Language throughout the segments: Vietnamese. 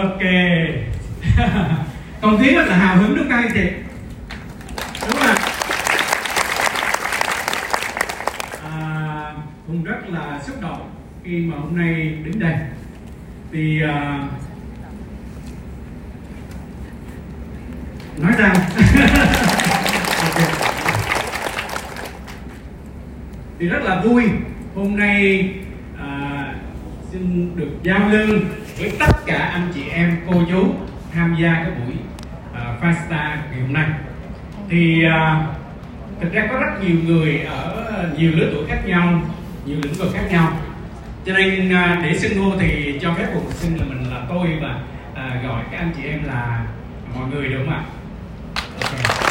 ok. Không khí rất là hào hứng đúng không anh chị đúng không ạ? À, hùng rất là xúc động khi mà hôm nay đến đây. Thì à, nói rằng thì rất là vui hôm nay à, xin được giao lưu với tất cả anh chị em cô chú tham gia cái buổi uh, Fasta ngày hôm nay. Thì uh, thực ra có rất nhiều người ở nhiều lứa tuổi khác nhau nhiều lĩnh vực khác nhau. Cho nên uh, để xưng hô thì cho phép cuộc xưng là mình là tôi và uh, gọi các anh chị em là mọi người đúng không ạ? Okay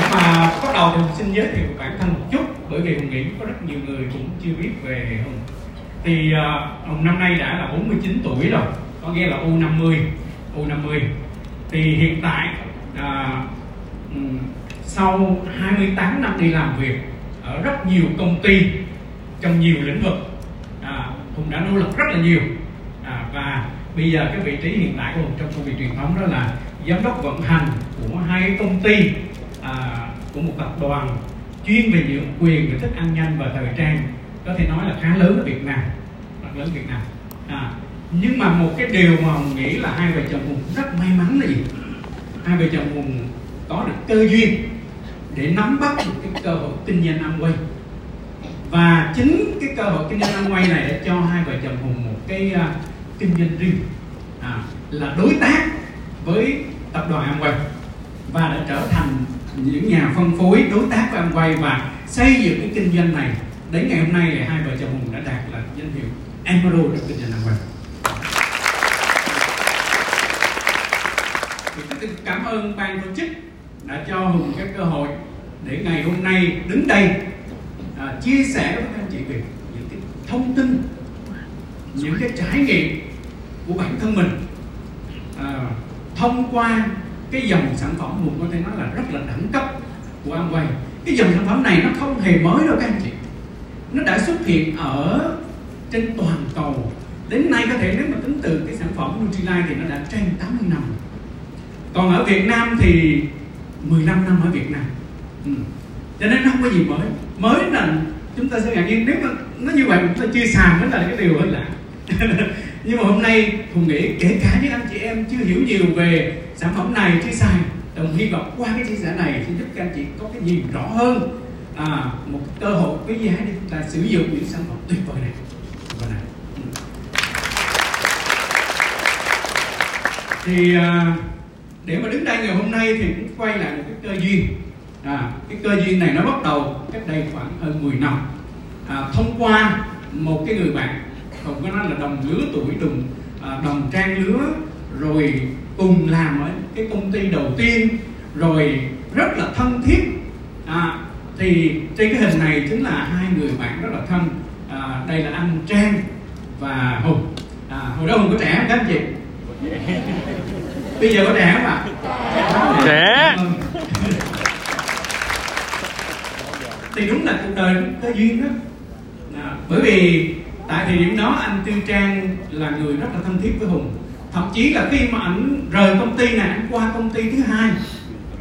để mà bắt đầu thì xin giới thiệu bản thân một chút bởi vì Hùng nghĩ có rất nhiều người cũng chưa biết về Hùng thì uh, năm nay đã là 49 tuổi rồi. Có nghĩa là U50 U50 thì hiện tại uh, sau 28 năm đi làm việc ở rất nhiều công ty trong nhiều lĩnh vực à, Hùng đã nỗ lực rất là nhiều. À, và bây giờ cái vị trí hiện tại của Hùng trong công việc truyền thống đó là giám đốc vận hành của hai công ty à, của một tập đoàn chuyên về nhượng quyền về thức ăn nhanh và thời trang có thể nói là khá lớn ở Việt Nam. Rất lớn Việt Nam. À, nhưng mà một cái điều mà Hùng nghĩ là hai vợ chồng Hùng rất may mắn là gì? Hai vợ chồng Hùng có được cơ duyên để nắm bắt được cái cơ hội kinh doanh Amway. Và chính cái cơ hội kinh doanh Amway này đã cho hai vợ chồng Hùng một cái uh, kinh doanh riêng. À, là đối tác với tập đoàn Amway. Và đã trở thành những nhà phân phối đối tác với Amway và xây dựng cái kinh doanh này đến ngày hôm nay thì hai vợ chồng Hùng đã đạt là danh hiệu Emerald trong kinh doanh làm thì cảm ơn ban tổ chức đã cho hùng cái cơ hội để ngày hôm nay đứng đây à, chia sẻ với các anh chị về những cái thông tin những cái trải nghiệm của bản thân mình à, thông qua cái dòng sản phẩm hùng có thể nói là rất là đẳng cấp của Amway. Cái dòng sản phẩm này nó không hề mới đâu các anh chị nó đã xuất hiện ở trên toàn cầu. Đến nay có thể nếu mà tính từ cái sản phẩm Nutrilite thì nó đã trên 80 năm. Còn ở Việt Nam thì 15 năm ở Việt Nam. Ừ. cho nên nó không có gì mới. Mới là chúng ta sẽ ngạc nhiên. Nếu mà nó như vậy, chúng ta chưa xài mới là cái điều hơi lạ nhưng mà hôm nay Hùng nghĩ kể cả những anh chị em chưa hiểu nhiều về sản phẩm này chưa xài đồng hy vọng qua cái chia sẻ này sẽ giúp các anh chị có cái nhìn rõ hơn à, một cơ hội quý giá để chúng ta sử dụng những sản phẩm tuyệt vời này, tuyệt này. Ừ. thì à, để mà đứng đây ngày hôm nay thì cũng quay lại một cái cơ duyên à, cái cơ duyên này nó bắt đầu cách đây khoảng hơn 10 năm à, thông qua một cái người bạn không có nói là đồng lứa tuổi đồng à, đồng trang lứa rồi cùng làm ở cái công ty đầu tiên rồi rất là thân thiết à, thì trên cái hình này chính là hai người bạn rất là thân. À, đây là anh Trang và Hùng. À, hồi đó Hùng có trẻ không các anh chị? Bây giờ có trẻ không ạ? Trẻ. Cảm ơn. thì đúng là cuộc đời có duyên đó. À, bởi vì tại thời điểm đó anh Tư Trang là người rất là thân thiết với Hùng. Thậm chí là khi mà anh rời công ty này anh qua công ty thứ hai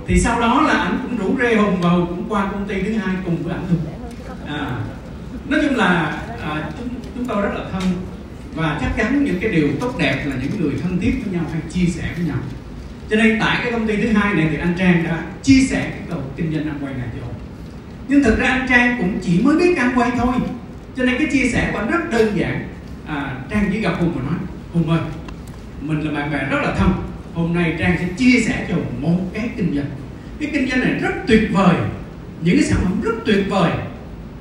thì sau đó là anh cũng rủ rê Hùng và Hùng cũng qua công ty thứ hai cùng với anh Hùng. À, nói chung là à, chúng, chúng tôi rất là thân. Và chắc chắn những cái điều tốt đẹp là những người thân thiết với nhau hay chia sẻ với nhau. Cho nên tại cái công ty thứ hai này thì anh Trang đã chia sẻ cái cầu kinh doanh ăn quay này cho ông. Nhưng thực ra anh Trang cũng chỉ mới biết ăn quay thôi. Cho nên cái chia sẻ của anh rất đơn giản. À, Trang chỉ gặp Hùng và nói Hùng ơi mình là bạn bè rất là thân hôm nay Trang sẽ chia sẻ cho một cái kinh doanh. Cái kinh doanh này rất tuyệt vời. Những cái sản phẩm rất tuyệt vời.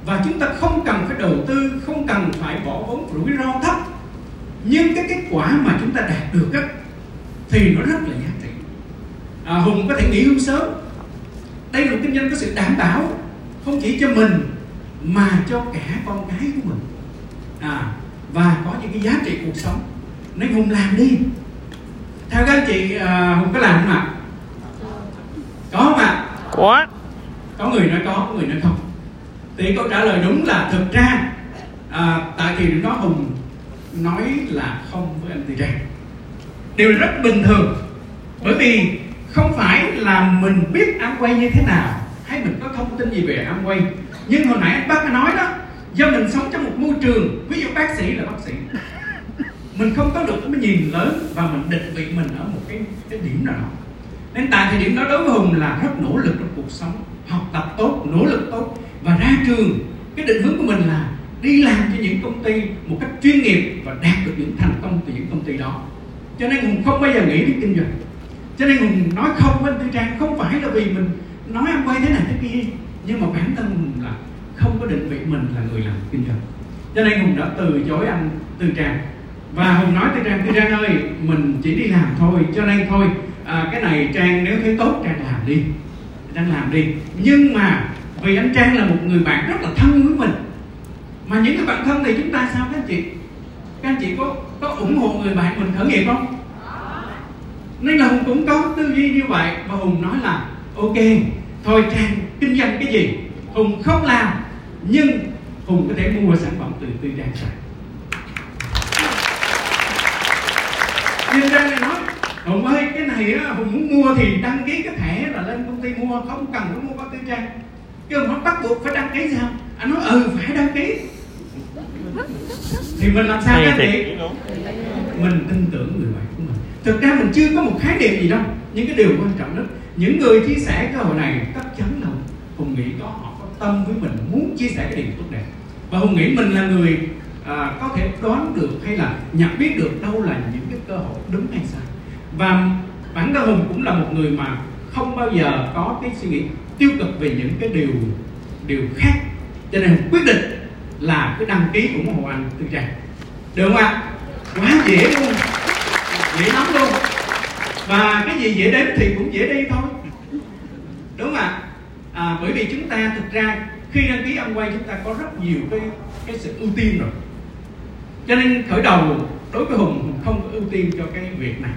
Và chúng ta không cần phải đầu tư không cần phải bỏ vốn rủi ro thấp. Nhưng cái kết quả mà chúng ta đạt được á thì nó rất là giá trị. À, hùng có thể nghỉ hưu sớm. Đây là một kinh doanh có sự đảm bảo không chỉ cho mình mà cho cả con cái của mình. À, và có những cái giá trị cuộc sống. Nên hùng làm đi theo các anh chị à, hùng có làm không ạ? Có không ạ? Có. có người nói có có người nói không. Thì câu trả lời đúng là thực ra à, tại thì đó hùng nói là không với anh đều là rất bình thường bởi vì không phải là mình biết Amway như thế nào hay mình có thông tin gì về Amway nhưng hồi nãy anh bác nói đó do mình sống trong một môi trường ví dụ bác sĩ là bác sĩ mình không có được cái nhìn lớn và mình định vị mình ở một cái cái điểm nào. Đó nên tại thời điểm đó đối với hùng là rất nỗ lực trong cuộc sống, học tập tốt, nỗ lực tốt. Và ra trường, cái định hướng của mình là đi làm cho những công ty một cách chuyên nghiệp và đạt được những thành công từ những công ty đó. Cho nên hùng không bao giờ nghĩ đến kinh doanh. Cho nên hùng nói không với tư trang, không phải là vì mình nói em quay thế này thế kia. Nhưng mà bản thân hùng là không có định vị mình là người làm kinh doanh. Cho nên hùng đã từ chối anh tư trang và hùng nói tới trang tư trang ơi mình chỉ đi làm thôi cho nên thôi à, cái này trang nếu thấy tốt trang làm đi. Trang làm đi. Nhưng mà vì anh trang là một người bạn rất là thân với mình mà những cái bạn thân thì chúng ta sao các anh chị? Các anh chị có có ủng hộ người bạn mình khởi nghiệp không? Nên là hùng cũng có tư duy như vậy và hùng nói là ok thôi trang kinh doanh cái gì? Hùng không làm nhưng hùng có thể mua sản phẩm từ tư trang. sạch nhưng trang này nói hùng ơi cái này á hùng muốn mua thì đăng ký cái thẻ là lên công ty mua không cần phải mua qua tư trang. Hùng nói bắt buộc phải đăng ký sao anh nói ừ phải đăng ký. Thì mình làm sao các chị mình tin tưởng người bạn của mình. Thực ra mình chưa có một khái niệm gì đâu. Những cái điều quan trọng đó những người chia sẻ cái hội này chắc chắn là hùng nghĩ có họ có tâm với mình muốn chia sẻ cái điều tốt đẹp. Và hùng nghĩ mình là người à, có thể đoán được hay là nhận biết được đâu là những cơ hội đúng hay sai và bản thân hùng cũng là một người mà không bao giờ có cái suy nghĩ tiêu cực về những cái điều điều khác. Cho nên hùng quyết định là cái đăng ký ủng hộ anh tư trang. Được không ạ? Quá dễ luôn. Dễ lắm luôn. Và cái gì dễ đến thì cũng dễ đi thôi. Đúng không ạ? À, bởi vì chúng ta thực ra khi đăng ký âm quay chúng ta có rất nhiều cái cái sự ưu tiên rồi. Cho nên khởi đầu đối với hùng không có ưu tiên cho cái việc này.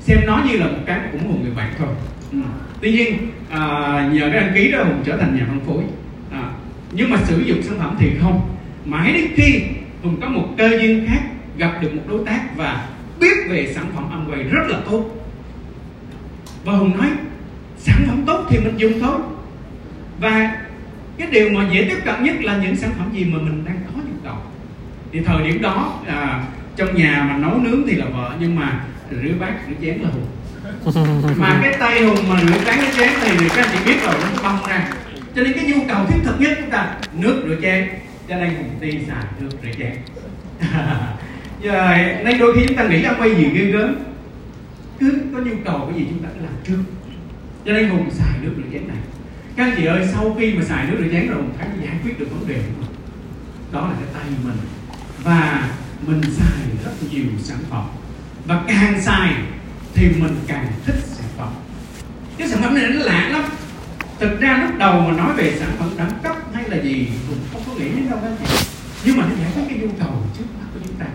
Xem nó như là một cái ủng hộ người bạn thôi. Ừ. tuy nhiên à, nhờ cái đăng ký đó hùng trở thành nhà phân phối. À, nhưng mà sử dụng sản phẩm thì không. Mãi đến khi hùng có một cơ duyên khác gặp được một đối tác và biết về sản phẩm Amway rất là tốt. Và hùng nói sản phẩm tốt thì mình dùng thôi. Và cái điều mà dễ tiếp cận nhất là những sản phẩm gì mà mình đang có nhu cầu. Thì thời điểm đó à, trong nhà mà nấu nướng thì là vợ, nhưng mà rửa bát, rửa chén là hùng mà cái tay hùng mà rửa chén rửa chén thì các anh chị biết rồi, nó bong ra. Cho nên cái nhu cầu thiết thực nhất chúng ta, nước rửa chén. Cho nên hùng đi xài nước rửa chén. Giờ nên đôi khi chúng ta nghĩ là quay gì ghê gớm. Cứ có nhu cầu cái gì chúng ta cứ làm trước. Cho nên hùng xài nước rửa chén này. Các anh chị ơi, sau khi mà xài nước rửa chén rồi, hùng thấy giải quyết được vấn đề đó là cái tay mình. Và mình xài rất nhiều sản phẩm. Và càng xài thì mình càng thích sản phẩm. Cái sản phẩm này nó lạ lắm. Thực ra lúc đầu mà nói về sản phẩm đẳng cấp hay là gì cũng không có nghĩ đến đâu các chị nhưng mà nó giải quyết cái nhu cầu trước mắt của chúng ta.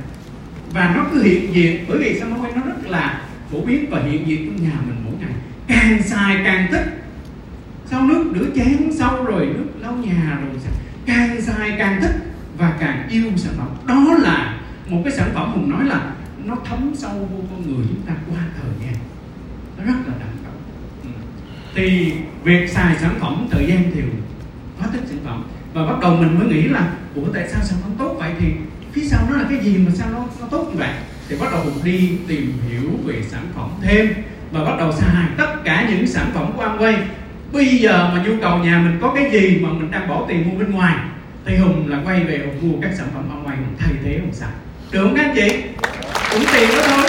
Và nó cứ hiện diện, bởi vì sao nó nó rất là phổ biến và hiện diện trong nhà mình mỗi ngày. Càng xài càng thích. Sau nước rửa chén, sau rồi nước lau nhà, rồi càng xài càng thích và càng yêu sản phẩm. Đó là một cái sản phẩm hùng nói là nó thấm sâu vô con người chúng ta qua thời gian. Nó rất là đẳng cấp ừ. thì việc xài sản phẩm thời gian thì quá thích sản phẩm. Và bắt đầu mình mới nghĩ là ủa tại sao sản phẩm tốt vậy? Thì phía sau nó là cái gì mà sao nó, nó tốt như vậy? Thì bắt đầu hùng đi tìm hiểu về sản phẩm thêm. Và bắt đầu xài tất cả những sản phẩm của Amway. Bây giờ mà nhu cầu nhà mình có cái gì mà mình đang bỏ tiền mua bên ngoài thì hùng là quay về hùng mua các sản phẩm Amway. Hùng thay thế hùng xài được không các anh chị. Cũng tiền đó thôi.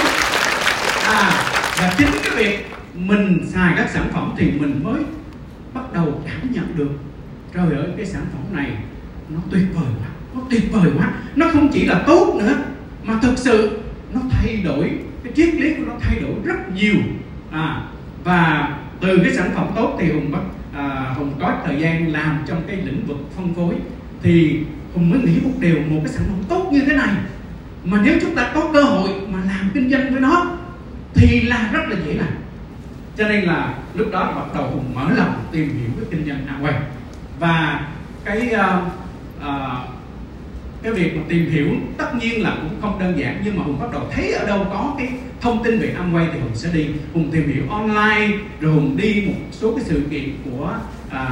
À và chính cái việc mình xài các sản phẩm thì mình mới bắt đầu cảm nhận được. Trời ơi cái sản phẩm này nó tuyệt vời quá nó tuyệt vời quá. Nó không chỉ là tốt nữa mà thực sự nó thay đổi cái triết lý của nó thay đổi rất nhiều. À và từ cái sản phẩm tốt thì hùng bắt à, hùng có thời gian làm trong cái lĩnh vực phân phối. Thì hùng mới nghĩ một điều một cái sản phẩm tốt như thế này mà nếu chúng ta có cơ hội mà làm kinh doanh với nó thì là rất là dễ làm. Cho nên là lúc đó bắt đầu hùng mở lòng tìm hiểu cái kinh doanh Amway và cái uh, uh, cái việc mà tìm hiểu tất nhiên là cũng không đơn giản nhưng mà hùng bắt đầu thấy ở đâu có cái thông tin về Amway thì hùng sẽ đi. Hùng tìm hiểu online rồi hùng đi một số cái sự kiện của ờ,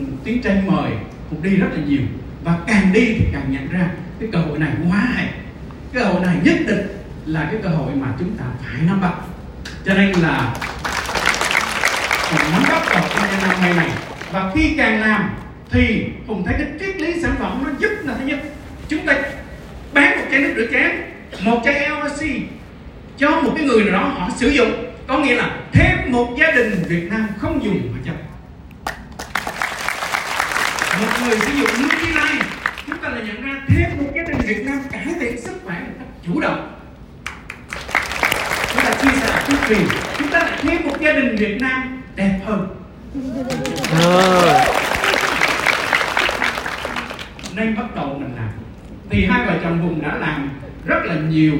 uh, tiếng tranh mời. Hùng đi rất là nhiều. Và càng đi thì càng nhận ra cái cơ hội này quá hay cơ hội này nhất định là cái cơ hội mà chúng ta phải nắm bắt. Cho nên là mình nắm bắt vào cái năm nay này và khi càng làm thì hùng thấy cái triết lý sản phẩm nó giúp là thứ nhất. Chúng ta bán một chai nước rửa chén, một chai LRC cho một cái người nào đó họ sử dụng. Có nghĩa là thêm một gia đình Việt Nam không dùng hóa chất một người sử dụng chủ động. Chúng ta chia sẻ chút vì chúng ta lại thêm một gia đình Việt Nam đẹp hơn. À. nên bắt đầu mình làm. Thì hai vợ chồng hùng đã làm rất là nhiều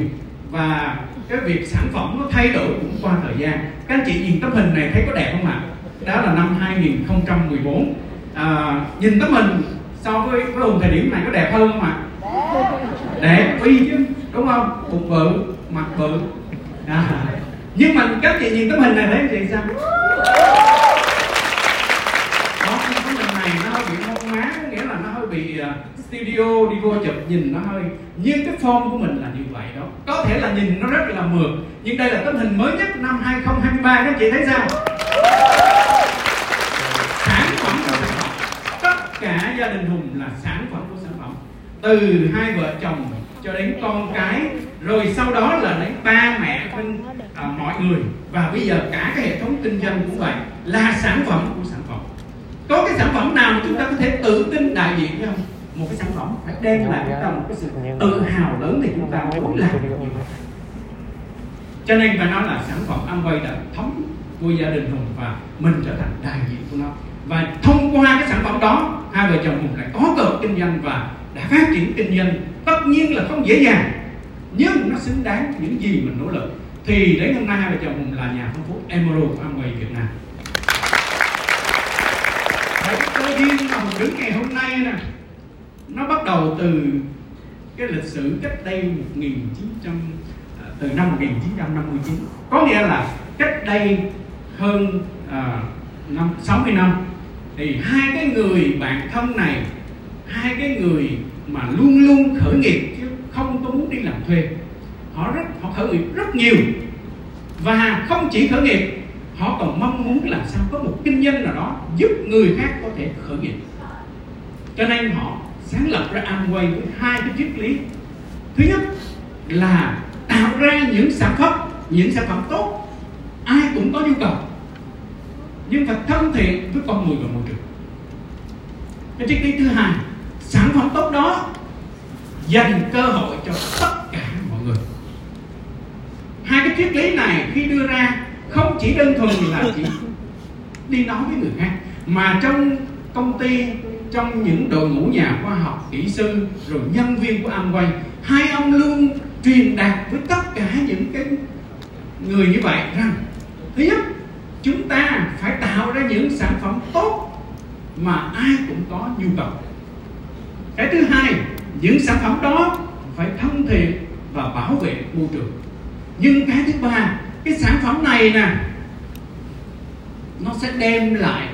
và cái việc sản phẩm nó thay đổi cũng qua thời gian. Các anh chị nhìn tấm hình này thấy có đẹp không ạ? Đó là năm 2014 à, nhìn tấm hình so với với hùng thời điểm này có đẹp hơn không ạ? Đẹp. Y chứ đúng không? Bụng bự, mặt bự. À. nhưng mà các chị nhìn tấm hình này thấy chị sao? Đó, cái tấm hình này nó hơi bị mông má nghĩa là nó hơi bị à, studio đi vô chụp nhìn nó hơi. Nhưng cái form của mình là như vậy đó. Có thể là nhìn nó rất là mượt, nhưng đây là tấm hình mới nhất năm 2023 các chị thấy sao? Sản phẩm của sản phẩm. Tất cả gia đình hùng là sản phẩm của sản phẩm. Từ hai vợ chồng cho đến con cái rồi sau đó là đến ba mẹ bên à, mọi người. Và bây giờ cả cái hệ thống kinh doanh cũng vậy là sản phẩm của sản phẩm. Có cái sản phẩm nào mà chúng ta có thể tự tin đại diện không? Một cái sản phẩm phải đem lại chúng ta một cái sự tự hào lớn thì chúng ta mới làm cho nên phải nói là sản phẩm Amway đã thống của gia đình Hùng và mình trở thành đại diện của nó. Và thông qua cái sản phẩm đó hai vợ chồng Hùng lại có cơ kinh doanh và đã phát triển kinh doanh tất nhiên là không dễ dàng nhưng nó xứng đáng những gì mình nỗ lực. Thì đến hôm nay vợ chồng mình là nhà phong phú Emerald của Amway Việt Nam. Đấy, cơ duyên mà mình đứng ngày hôm nay nè nó bắt đầu từ cái lịch sử cách đây 1900 à, từ năm 1959 có nghĩa là cách đây hơn à, năm 60 năm thì hai cái người bạn thân này hai cái người mà luôn luôn khởi nghiệp chứ không có muốn đi làm thuê. Họ rất, họ khởi nghiệp rất nhiều. Và không chỉ khởi nghiệp, họ còn mong muốn làm sao có một kinh doanh nào đó giúp người khác có thể khởi nghiệp. Cho nên họ sáng lập ra Amway với hai cái triết lý. Thứ nhất là tạo ra những sản phẩm, những sản phẩm tốt. Ai cũng có nhu cầu. Nhưng phải thân thiện với con người và môi trường. Cái triết lý thứ hai sản phẩm tốt đó dành cơ hội cho tất cả mọi người. Hai cái triết lý này khi đưa ra không chỉ đơn thuần là chỉ đi nói với người khác, mà trong công ty, trong những đội ngũ nhà khoa học, kỹ sư, rồi nhân viên của Amway, hai ông luôn truyền đạt với tất cả những cái người như vậy rằng, thứ nhất, chúng ta phải tạo ra những sản phẩm tốt mà ai cũng có nhu cầu cái thứ hai những sản phẩm đó phải thân thiện và bảo vệ môi trường. Nhưng cái thứ ba cái sản phẩm này nè nó sẽ đem lại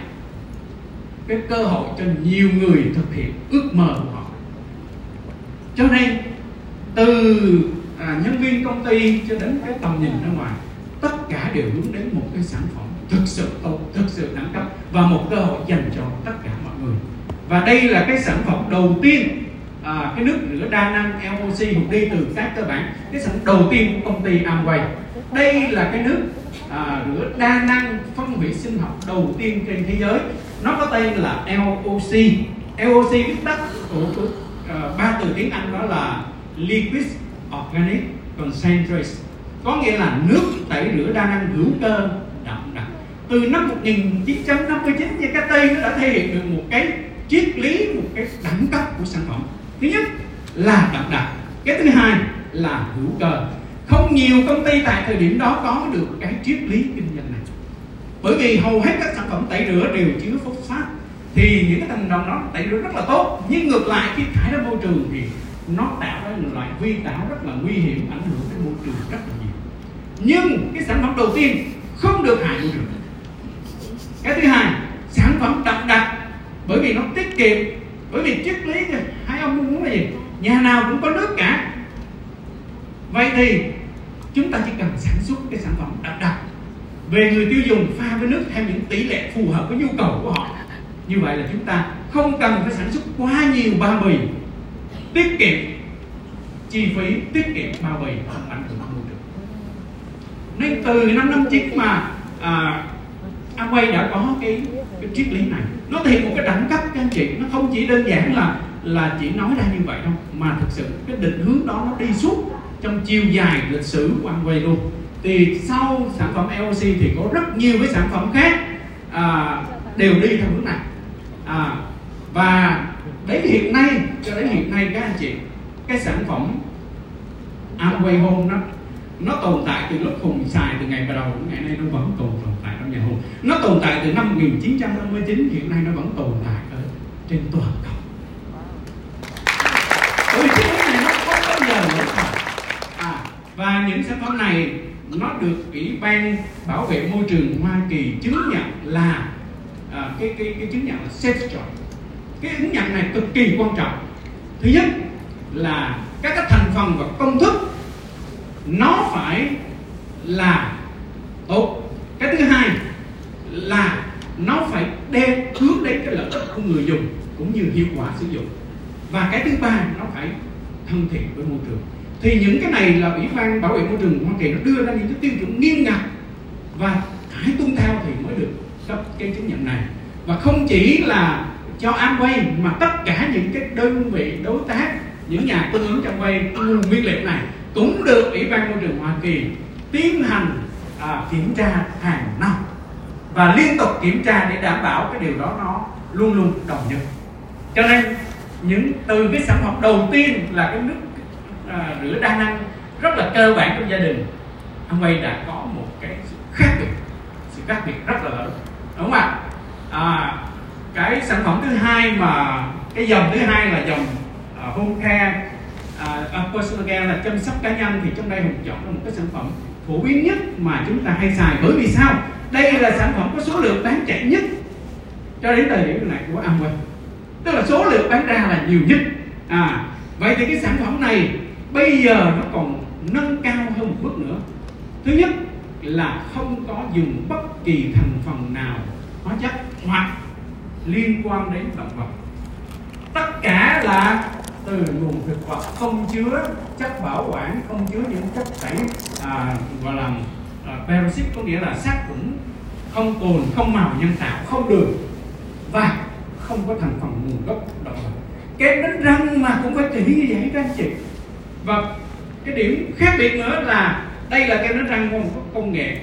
cái cơ hội cho nhiều người thực hiện ước mơ của họ. Cho nên từ à, nhân viên công ty cho đến cái tầm nhìn ra ngoài tất cả đều hướng đến một cái sản phẩm thực sự tốt thực sự đẳng cấp và một cơ hội dành cho tất cả mọi và đây là cái sản phẩm đầu tiên à, cái nước rửa đa năng LOC một đi từ các cơ bản. Cái sản phẩm đầu tiên của công ty Amway. Đây là cái nước à, rửa đa năng phân hủy sinh học đầu tiên trên thế giới. Nó có tên là LOC LOC viết tắt của, của uh, ba từ tiếng Anh đó là Liquid Organic Concentrate. Có nghĩa là nước tẩy rửa đa năng hữu cơ đậm đặc. Từ năm 1959 như cái tây nó đã thể hiện được một cái triết lý một cái đẳng cấp của sản phẩm. Thứ nhất là đậm đặc cái thứ hai là hữu cơ. Không nhiều công ty tại thời điểm đó có được cái triết lý kinh doanh này. Bởi vì hầu hết các sản phẩm tẩy rửa đều chứa phốt phát thì những cái thành phần đó tẩy rửa rất là tốt, nhưng ngược lại khi thải ra môi trường thì nó tạo ra một loại vi tảo rất là nguy hiểm, ảnh hưởng đến môi trường rất là nhiều. Nhưng cái sản phẩm đầu tiên không được hại môi trường. Cái thứ hai, sản phẩm đậm đặc bởi vì nó tiết kiệm. Bởi vì triết lý hai ông muốn là gì? Nhà nào cũng có nước cả. Vậy thì chúng ta chỉ cần sản xuất cái sản phẩm đậm đặc về người tiêu dùng pha với nước theo những tỷ lệ phù hợp với nhu cầu của họ. Như vậy là chúng ta không cần phải sản xuất quá nhiều bao bì. Tiết kiệm. Chi phí tiết kiệm bao bì không ảnh hưởng môi trường. Nên từ năm năm chín mà à, Amway đã có cái, cái triết lý này. Nó thể một cái đẳng cấp các anh chị. Nó không chỉ đơn giản là là chỉ nói ra như vậy đâu mà thực sự cái định hướng đó nó đi suốt trong chiều dài lịch sử của quay luôn. Thì sau sản phẩm LOC thì có rất nhiều cái sản phẩm khác à, đều đi theo hướng này. À, và đến hiện nay cho đến hiện nay các anh chị cái sản phẩm Amway Home nó nó tồn tại từ lúc hùng xài từ ngày bắt đầu đến ngày nay nó vẫn tồn tại nhà hùng nó tồn tại từ năm 1959 hiện nay nó vẫn tồn tại ở trên toàn cầu. Bởi vì cái này nó không bao giờ lỗi thời à, và những sản phẩm này nó được ủy ban bảo vệ môi trường Hoa Kỳ chứng nhận là à, cái cái cái chứng nhận là safe choice. Cái ứng nhận này cực kỳ quan trọng. Thứ nhất là các cái thành phần và công thức nó phải là tốt cái thứ hai là nó phải đem hướng đến cái lợi ích của người dùng cũng như hiệu quả sử dụng. Và cái thứ ba, nó phải thân thiện với môi trường. Thì những cái này là ủy ban bảo vệ môi trường hoa kỳ nó đưa ra những cái tiêu chuẩn nghiêm ngặt và phải tuân theo thì mới được cấp cái chứng nhận này. Và không chỉ là cho Amway mà tất cả những cái đơn vị đối tác, những nhà cung ứng trong quay nguồn nguyên liệu này cũng được ủy ban môi trường hoa kỳ tiến hành à, kiểm tra hàng năm. Và liên tục kiểm tra để đảm bảo cái điều đó nó luôn luôn đồng nhất. Cho nên những từ cái sản phẩm đầu tiên là cái nước à, rửa đa năng rất là cơ bản trong gia đình. Ông quay đã có một cái sự khác biệt sự khác biệt rất là lớn đúng không ạ? À, cái sản phẩm thứ hai mà cái dòng thứ hai là dòng uh, home care uh, personal care là chăm sóc cá nhân thì trong đây hùng chọn là một cái sản phẩm phổ biến nhất mà chúng ta hay xài. Bởi vì sao? Đây là sản phẩm có số lượng bán chạy nhất cho đến thời điểm này của Amway. Tức là số lượng bán ra là nhiều nhất. À vậy thì cái sản phẩm này bây giờ nó còn nâng cao hơn một bước nữa. Thứ nhất là không có dùng bất kỳ thành phần nào hóa chất hoặc liên quan đến động vật. Tất cả là từ nguồn thực vật không chứa chất bảo quản không chứa những chất tẩy à, gọi là à, có nghĩa là sát khuẩn không cồn không màu nhân tạo không đường và không có thành phần nguồn gốc động vật kem đánh răng mà cũng phải tỉ như vậy các anh chị. Và cái điểm khác biệt nữa là đây là kem đánh răng có một công nghệ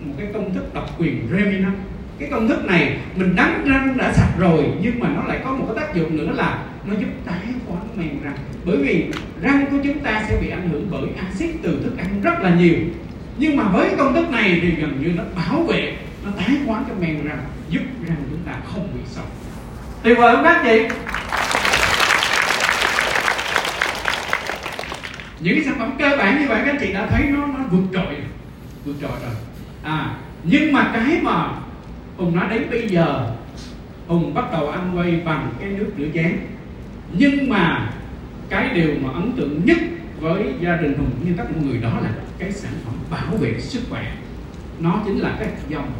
một cái công thức độc quyền Remina cái công thức này mình đánh răng đã sạch rồi, nhưng mà nó lại có một cái tác dụng nữa là nó giúp tái khoáng men răng. Bởi vì răng của chúng ta sẽ bị ảnh hưởng bởi axit từ thức ăn rất là nhiều. Nhưng mà với công thức này thì gần như nó bảo vệ, nó tái khoáng cho men răng, giúp răng chúng ta không bị sâu. Tuyệt vời không các chị? Những cái sản phẩm cơ bản như vậy các chị đã thấy nó nó vượt trội vượt trội rồi. À nhưng mà cái mà hùng nói đến bây giờ hùng bắt đầu ăn quay bằng cái nước rửa chén. Nhưng mà cái điều mà ấn tượng nhất với gia đình hùng như tất mọi người đó là cái sản phẩm bảo vệ sức khỏe. Nó chính là cái dòng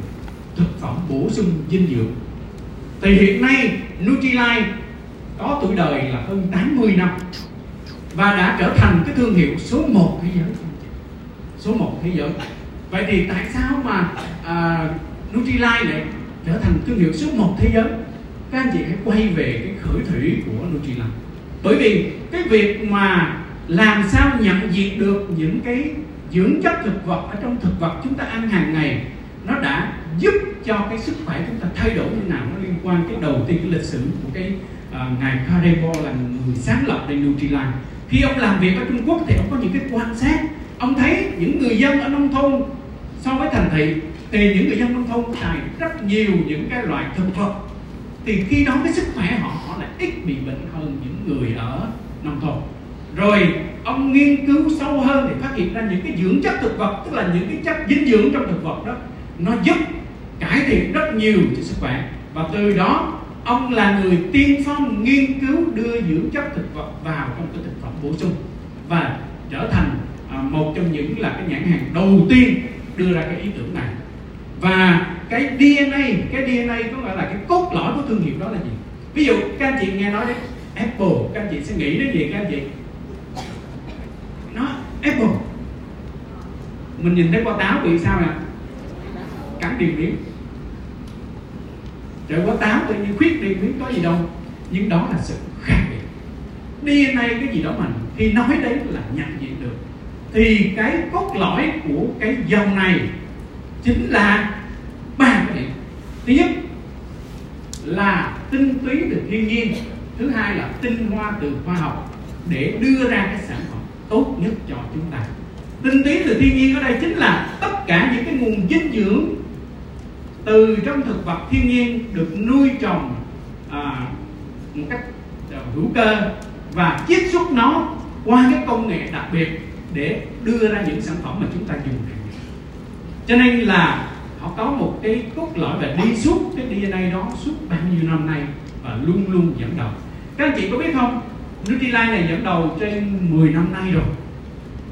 thực phẩm bổ sung dinh dưỡng. Thì hiện nay Nutrilite có tuổi đời là hơn 80 năm và đã trở thành cái thương hiệu số 1 thế giới. Số 1 thế giới. Vậy thì tại sao mà à, Nutrilite này trở thành thương hiệu số 1 thế giới. Các anh chị hãy quay về cái khởi thủy của Nutrilite. Bởi vì cái việc mà làm sao nhận diện được những cái dưỡng chất thực vật ở trong thực vật chúng ta ăn hàng ngày nó đã giúp cho cái sức khỏe chúng ta thay đổi như nào? Nó liên quan cái đầu tiên cái lịch sử của cái à, uh, ngài Karebo là người sáng lập nên Nutrilite. Khi ông làm việc ở Trung Quốc thì ông có những cái quan sát. Ông thấy những người dân ở nông thôn so với thành thị thì những người dân nông thôn xài rất nhiều những cái loại thực vật thì khi đó cái sức khỏe họ họ lại ít bị bệnh hơn những người ở nông thôn. Rồi, ông nghiên cứu sâu hơn thì phát hiện ra những cái dưỡng chất thực vật, tức là những cái chất dinh dưỡng trong thực vật đó, nó giúp cải thiện rất nhiều cho sức khỏe. Và từ đó, ông là người tiên phong nghiên cứu đưa dưỡng chất thực vật vào trong cái thực phẩm bổ sung và trở thành à, một trong những là cái nhãn hàng đầu tiên đưa ra cái ý tưởng này và cái DNA cái DNA có nghĩa là cái cốt lõi của thương hiệu đó là gì? Ví dụ, các anh chị nghe nói đến Apple, các anh chị sẽ nghĩ đến gì, các anh chị? Nó, Apple. Mình nhìn thấy quả táo bị sao nè? Cắn điền miếng. Trời, quả táo tự nhiên khuyết điền miếng, có gì đâu. Nhưng đó là sự khác biệt. DNA cái gì đó mà khi nói đấy là nhận diện được. Thì cái cốt lõi của cái dòng này chính là ba cái điểm. Thứ nhất là tinh túy từ thiên nhiên thứ hai là tinh hoa từ khoa học để đưa ra cái sản phẩm tốt nhất cho chúng ta. Tinh túy từ thiên nhiên ở đây chính là tất cả những cái nguồn dinh dưỡng từ trong thực vật thiên nhiên được nuôi trồng à, một cách à, hữu cơ và chiết xuất nó qua cái công nghệ đặc biệt để đưa ra những sản phẩm mà chúng ta dùng cho nên là họ có một cái cốt lõi và đi suốt cái DNA đó suốt bao nhiêu năm nay và luôn luôn dẫn đầu. Các anh chị có biết không? Nutrilite này dẫn đầu trên 10 năm nay rồi.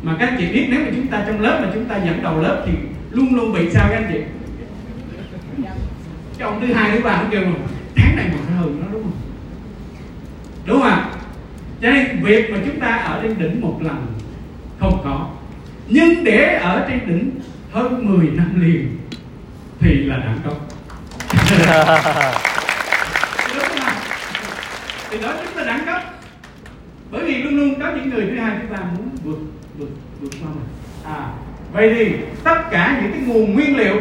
Mà các anh chị biết nếu mà chúng ta trong lớp mà chúng ta dẫn đầu lớp thì luôn luôn bị sao các anh chị? Cái ông thứ hai, thứ ba cũng kêu mà tháng này mà nó hơn nó đúng không? Đúng không ạ? Cho nên việc mà chúng ta ở trên đỉnh một lần không có. Nhưng để ở trên đỉnh hơn 10 năm liền thì là đẳng cấp thì đó chính là đẳng cấp. Bởi vì luôn luôn có những người thứ hai thứ ba muốn vượt vượt vượt qua mình. À vậy thì tất cả những cái nguồn nguyên liệu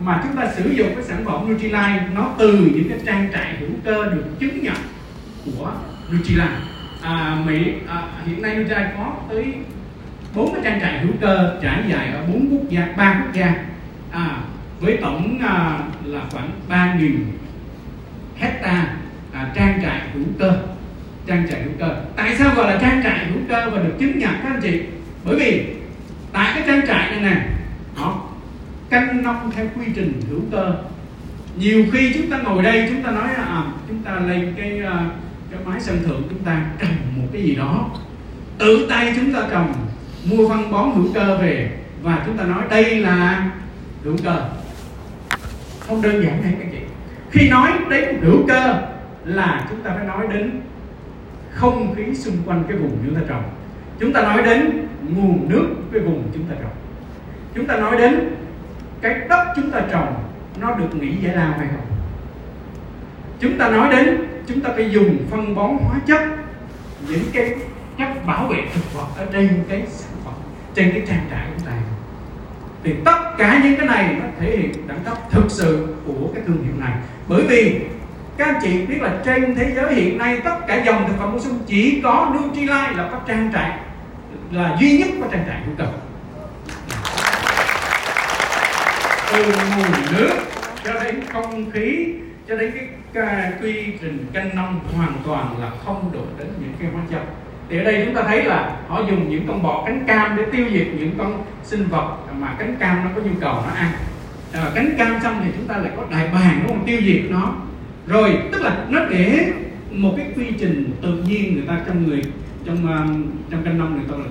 mà chúng ta sử dụng cái sản phẩm Nutrilite nó từ những cái trang trại hữu cơ được chứng nhận của Nutrilite à, Mỹ à, hiện nay Nutrilite có tới bốn cái trang trại hữu cơ trải dài ở bốn quốc gia ba quốc gia. À, với tổng à, là khoảng ba nghìn hecta à, trang trại hữu cơ. Trang trại hữu cơ. Tại sao gọi là trang trại hữu cơ và được chứng nhận các anh chị? Bởi vì tại cái trang trại này nè họ canh nông theo quy trình hữu cơ. Nhiều khi chúng ta ngồi đây chúng ta nói à, chúng ta lên cái à, cái máy sân thượng chúng ta trồng một cái gì đó. Tự tay chúng ta trồng mua phân bón hữu cơ về. Và chúng ta nói đây là hữu cơ. Không đơn giản thế các chị. Khi nói đến hữu cơ là chúng ta phải nói đến không khí xung quanh cái vùng chúng ta trồng. Chúng ta nói đến nguồn nước cái vùng chúng ta trồng. Chúng ta nói đến cái đất chúng ta trồng, nó được nghỉ giải lao hay không? Chúng ta nói đến chúng ta phải dùng phân bón hóa chất, những cái chất bảo vệ thực vật ở trên cái trên cái trang trại của Tài thì tất cả những cái này nó thể hiện đẳng cấp thực sự của cái thương hiệu này. Bởi vì các anh chị biết là trên thế giới hiện nay tất cả dòng thực phẩm bổ sung chỉ có Nutrilite là có trang trại là duy nhất có trang trại hữu cơ từ nguồn nước cho đến không khí cho đến cái, cái quy trình canh nông hoàn toàn là không đụng đến những cái hóa chất thì ở đây chúng ta thấy là họ dùng những con bọ cánh cam để tiêu diệt những con sinh vật mà cánh cam nó có nhu cầu nó ăn. À, cánh cam xong thì chúng ta lại có đại bàng đúng không? Tiêu diệt nó. Rồi tức là nó để một cái quy trình tự nhiên người ta trong người trong ờ, trong canh nông người ta là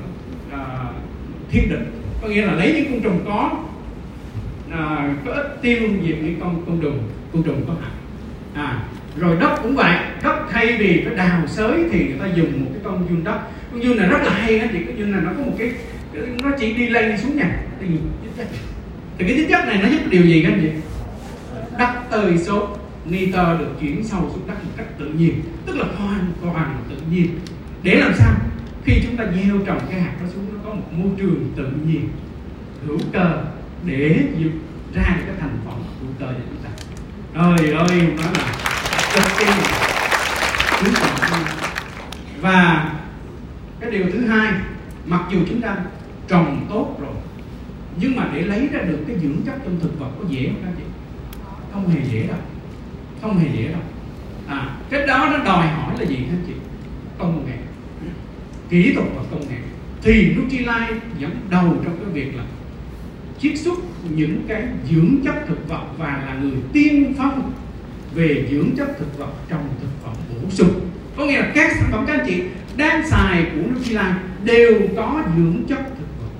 uh, thiết định. Có nghĩa là lấy những con trùng có uh, có ít tiêu diệt những con con trùng con trùng có hại. À rồi đất cũng vậy đất thay vì cái đào xới thì người ta dùng một cái con dương đất. Con dương này rất là hay á chị cái dương này nó có một cái nó chỉ đi lên đi xuống nhà, thì thì cái tính chất này nó giúp điều gì các anh chị? Đất tơi số nitơ được chuyển sâu xuống đất một cách tự nhiên. Tức là hoàn toàn tự nhiên. Để làm sao? Khi chúng ta gieo trồng cái hạt nó xuống nó có một môi trường tự nhiên hữu cơ để ra được cái thành phẩm hữu cơ cho chúng ta. Trời ơi nó là cực kỳ chú trọng và cái điều thứ hai, mặc dù chúng ta trồng tốt rồi, nhưng mà để lấy ra được cái dưỡng chất trong thực vật có dễ không các chị? Không hề dễ đâu, không hề dễ đâu. À cái đó nó đòi hỏi là gì các chị? Công nghệ. Kỹ thuật và công nghệ. Thì Nutrilite dẫn đầu trong cái việc là chiết xuất những cái dưỡng chất thực vật và là người tiên phong về dưỡng chất thực vật trong thực phẩm bổ sung. Có nghĩa là các sản phẩm các anh chị đang xài của Nutrilite đều có dưỡng chất thực vật.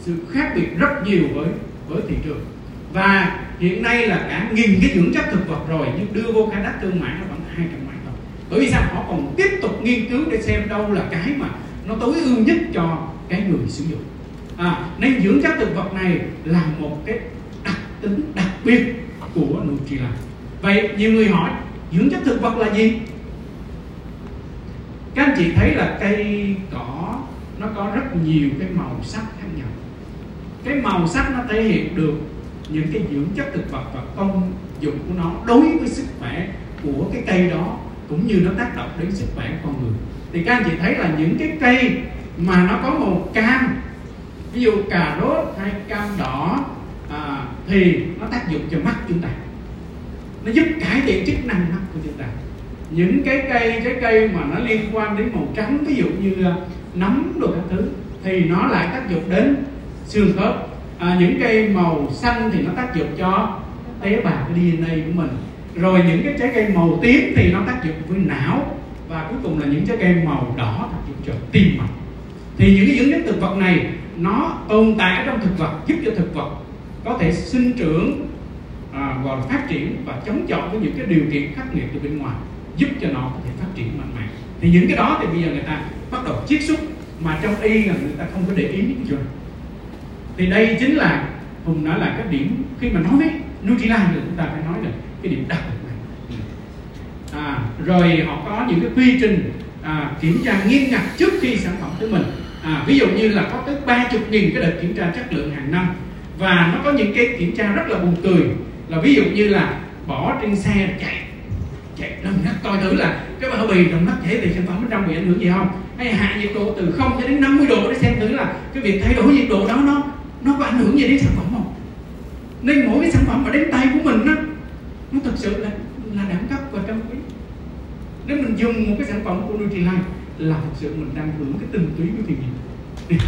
Sự khác biệt rất nhiều với với thị trường. Và hiện nay là cả nghìn cái dưỡng chất thực vật rồi nhưng đưa vô khai thác thương mại nó vẫn hai trăm mấy thôi bởi vì sao? Họ còn tiếp tục nghiên cứu để xem đâu là cái mà nó tối ưu nhất cho cái người sử dụng. À, nên dưỡng chất thực vật này là một cái đặc tính đặc biệt của Nutrilite vậy nhiều người hỏi dưỡng chất thực vật là gì? Các anh chị thấy là cây cỏ nó có rất nhiều cái màu sắc khác nhau. Cái màu sắc nó thể hiện được những cái dưỡng chất thực vật và công dụng của nó đối với sức khỏe của cái cây đó cũng như nó tác động đến sức khỏe của con người. Thì các anh chị thấy là những cái cây mà nó có màu cam ví dụ cà rốt hay cam đỏ à, thì nó tác dụng cho mắt chúng ta nó giúp cải thiện chức năng mắt của chúng ta. Những cái cây trái cây mà nó liên quan đến màu trắng ví dụ như à, nấm đồ các thứ thì nó lại tác dụng đến xương khớp. À, những cây màu xanh thì nó tác dụng cho tế bào cái DNA của mình. Rồi những cái trái cây màu tím thì nó tác dụng với não. Và cuối cùng là những trái cây màu đỏ tác dụng cho tim mạch. Thì những cái dưỡng chất thực vật này nó tồn tại ở trong thực vật giúp cho thực vật có thể sinh trưởng à, gọi là phát triển và chống chọi với những cái điều kiện khắc nghiệt từ bên ngoài giúp cho nó có thể phát triển mạnh mẽ. Thì những cái đó thì bây giờ người ta bắt đầu chiết xuất mà trong y là người ta không có để ý những chuyện. Thì đây chính là hùng nói là cái điểm khi mà nói với Nutrilite thì chúng ta phải nói là cái điểm đặc biệt này. À, rồi họ có những cái quy trình à, kiểm tra nghiêm ngặt trước khi sản phẩm tới mình. À, ví dụ như là có tới ba chục nghìn cái đợt kiểm tra chất lượng hàng năm và nó có những cái kiểm tra rất là buồn cười là ví dụ như là bỏ trên xe chạy chạy đồng nát coi thử là cái bao bì đồng nát chảy thì sản phẩm bên trong bị ảnh hưởng gì không? Hay hạ nhiệt độ từ 0 cho đến 50 độ để xem thử là cái việc thay đổi nhiệt độ đó nó nó có ảnh hưởng gì đến sản phẩm không? Nên mỗi cái sản phẩm mà đến tay của mình đó, nó thực sự là là đẳng cấp và trân quý. Nếu mình dùng một cái sản phẩm của Nutrilite là thực sự mình đang hưởng cái tình túy của thiên nhiên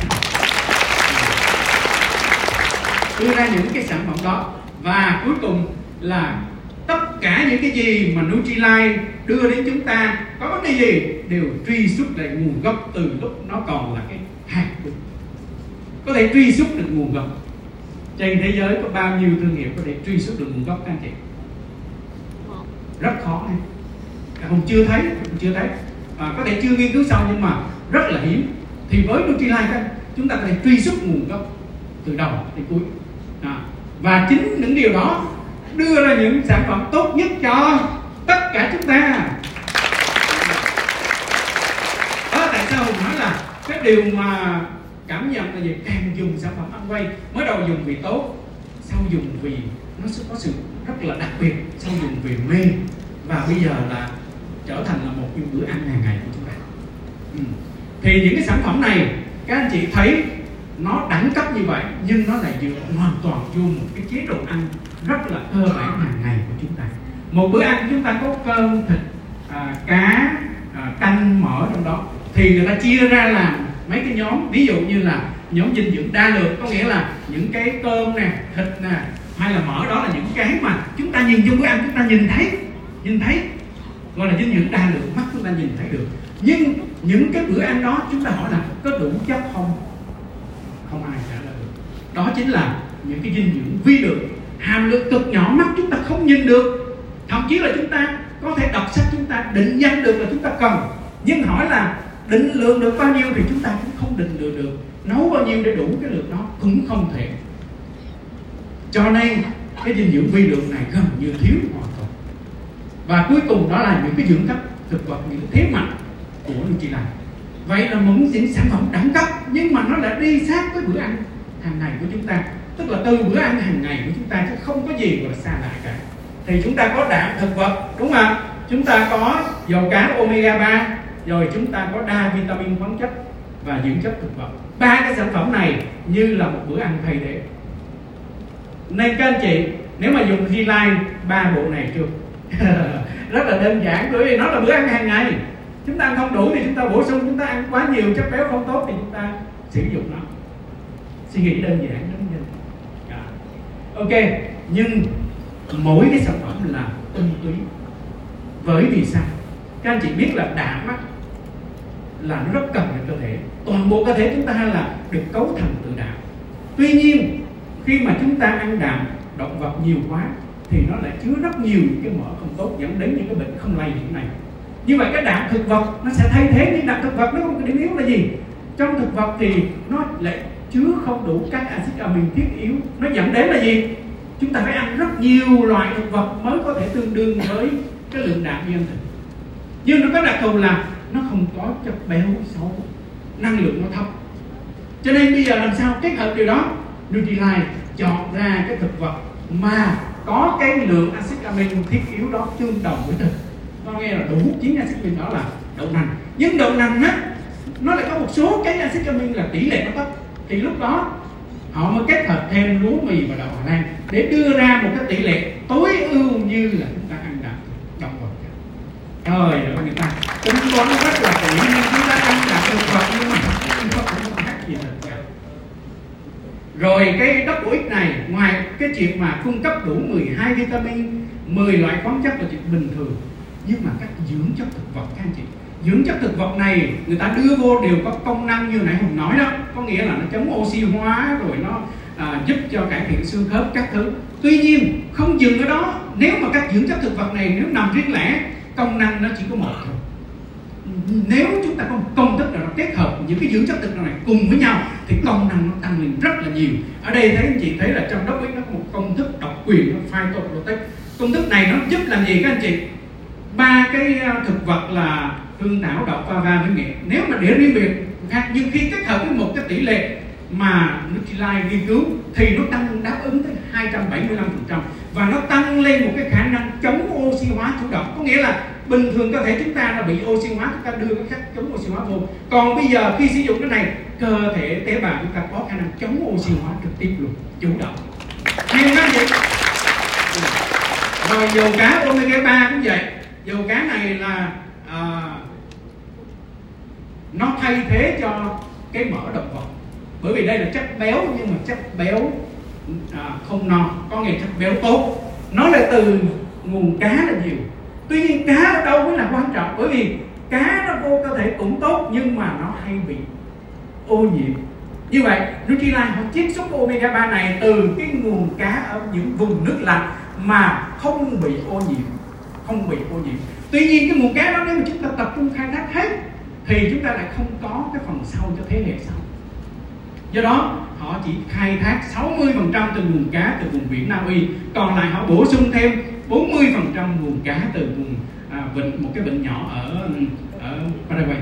đưa ra những cái sản phẩm đó. Và cuối cùng là tất cả những cái gì mà Nutrilite đưa đến chúng ta có vấn đề gì đều truy xuất lại nguồn gốc từ lúc nó còn là cái hạt có thể truy xuất được nguồn gốc. Trên thế giới có bao nhiêu thương hiệu có thể truy xuất được nguồn gốc các anh chị? Rất khó này không chưa thấy không chưa thấy. À, có thể chưa nghiên cứu xong nhưng mà rất là hiếm. Thì với Nutrilite chúng ta có thể truy xuất nguồn gốc từ đầu đến cuối và chính những điều đó đưa ra những sản phẩm tốt nhất cho tất cả chúng ta. Đó tại sao hùng nói là cái điều mà cảm nhận là gì? Càng dùng sản phẩm ăn quay, mới đầu dùng vì tốt, sau dùng vì nó sẽ có sự rất là đặc biệt, sau dùng vì mê. Và bây giờ là trở thành là một cái bữa ăn hàng ngày của chúng ta. Ừ. thì những cái sản phẩm này, các anh chị thấy nó đẳng cấp như vậy nhưng nó lại dựa hoàn toàn vô một cái chế độ ăn rất là cơ bản hàng ngày của chúng ta. Một bữa ăn chúng ta có cơm thịt à, cá à, canh mỡ trong đó thì người ta chia ra làm mấy cái nhóm. Ví dụ như là nhóm dinh dưỡng đa lượng có nghĩa là những cái cơm nè thịt nè hay là mỡ đó là những cái mà chúng ta nhìn trong bữa ăn chúng ta nhìn thấy nhìn thấy. Gọi là dinh dưỡng đa lượng mắt chúng ta nhìn thấy được. Nhưng những cái bữa ăn đó chúng ta hỏi là có đủ chất không? Không ai trả lời. Được đó chính là những cái dinh dưỡng vi lượng, hàm lượng cực nhỏ mắt chúng ta không nhìn được. Thậm chí là chúng ta có thể đọc sách chúng ta định danh được là chúng ta cần. Nhưng hỏi là định lượng được bao nhiêu thì chúng ta cũng không định lượng được. Nấu bao nhiêu để đủ cái lượng đó cũng không thể. Cho nên cái dinh dưỡng vi lượng này gần như thiếu hoàn toàn. Và cuối cùng đó là những cái dưỡng chất thực vật, những thế mạnh của Nutrilite vậy là một những sản phẩm đẳng cấp, nhưng mà nó lại đi sát với bữa ăn hàng ngày của chúng ta. Tức là từ bữa ăn hàng ngày của chúng ta chứ không có gì gọi là xa lạ cả. Thì chúng ta có đạm thực vật, đúng không chúng ta có dầu cá omega 3 rồi chúng ta có đa vitamin khoáng chất và dưỡng chất thực vật. Ba cái sản phẩm này như là một bữa ăn thay thế. Nên các anh chị, nếu mà dùng G-Line ba bộ này chưa? Rất là đơn giản, bởi vì nó là bữa ăn hàng ngày chúng ta ăn không đủ thì chúng ta bổ sung chúng ta ăn quá nhiều chất béo không tốt thì chúng ta sử dụng nó. Suy nghĩ đơn giản đúng không dạ. ok nhưng mỗi cái sản phẩm là tinh túy. Bởi vì sao? Các anh chị biết là đạm á, là nó rất cần cho cơ thể. Toàn bộ cơ thể chúng ta là được cấu thành từ đạm. Tuy nhiên khi mà chúng ta ăn đạm động vật nhiều quá thì nó lại chứa rất nhiều những cái mỡ không tốt dẫn đến những cái bệnh không lây nhiễm này như vậy cái đạm thực vật nó sẽ thay thế những đạm thực vật, nó không cái điểm yếu là gì? Trong thực vật thì nó lại chứa không đủ các axit amin thiết yếu. Nó dẫn đến là gì? Chúng ta phải ăn rất nhiều loại thực vật mới có thể tương đương với cái lượng đạm như ăn thịt nhưng nó có đặc thù là nó không có chất béo xấu. Năng lượng nó thấp. Cho nên bây giờ làm sao kết hợp điều đó? Nutrilite chọn ra cái thực vật mà có cái lượng axit amin thiết yếu đó tương đồng với thịt có nghe là đủ chín axit amin đó là đậu nành. Nhưng đậu nành á, nó lại có một số cái axit amin là tỷ lệ nó thấp. Thì lúc đó, họ mới kết hợp thêm lúa mì và đậu Hà Lan để đưa ra một cái tỷ lệ tối ưu như là chúng ta ăn đạm động vật trời ơi, người ta tính toán rất là kỹ nhưng chúng ta ăn đạm thực vật nhưng mà không có khác gì hết rồi cái đất ích này, ngoài cái chuyện mà cung cấp đủ 12 vitamin 10 loại khoáng chất là chuyện bình thường nhưng mà các dưỡng chất thực vật các anh chị dưỡng chất thực vật này người ta đưa vô đều có công năng như nãy hùng nói đó. Có nghĩa là nó chống oxy hóa rồi nó à, giúp cho cải thiện xương khớp các thứ. Tuy nhiên không dừng ở đó. Nếu mà các dưỡng chất thực vật này nếu nằm riêng lẻ công năng nó chỉ có một thôi. Nếu chúng ta có một công thức nào đó kết hợp những cái dưỡng chất thực vật này cùng với nhau thì công năng nó tăng lên rất là nhiều. Ở đây thấy anh chị thấy là trong đó nó có một công thức độc quyền nó phytoprotect công thức này nó giúp làm gì các anh chị? Ba cái ờ, thực vật là hương thảo đậu fava với nghệ nếu mà để riêng biệt khác, nhưng khi kết hợp với một cái tỷ lệ mà Nutrilite nghiên cứu thì nó tăng, đáp ứng tới 275% và nó tăng lên một cái khả năng chống oxy hóa chủ động. Có nghĩa là bình thường cơ thể chúng ta là bị oxy hóa, chúng ta đưa cái chất chống oxy hóa vô. Còn bây giờ khi sử dụng cái này, cơ thể tế bào chúng ta có khả năng chống oxy hóa trực tiếp luôn, chủ động. Hay không vậy. Rồi dầu cá omega 3 cũng vậy dầu cá này là à, nó thay thế cho cái mỡ động vật. Bởi vì đây là chất béo nhưng mà chất béo à, không no có nghĩa chất béo tốt. Nó là từ nguồn cá là nhiều. Tuy nhiên cá ở đâu mới là quan trọng? Bởi vì cá nó vô cơ thể cũng tốt nhưng mà nó hay bị ô nhiễm. Như vậy Nutrilite họ chiết xuất omega 3 này từ cái nguồn cá ở những vùng nước lạnh mà không bị ô nhiễm không bị ô nhiễm. Tuy nhiên cái nguồn cá đó nếu mà chúng ta tập trung khai thác hết thì chúng ta lại không có cái phần sau cho thế hệ sau. Do đó họ chỉ khai thác 60% từ nguồn cá từ vùng biển Na Uy còn lại họ bổ sung thêm 40% nguồn cá từ vùng à, vịnh một cái vịnh nhỏ ở ở Paraguay.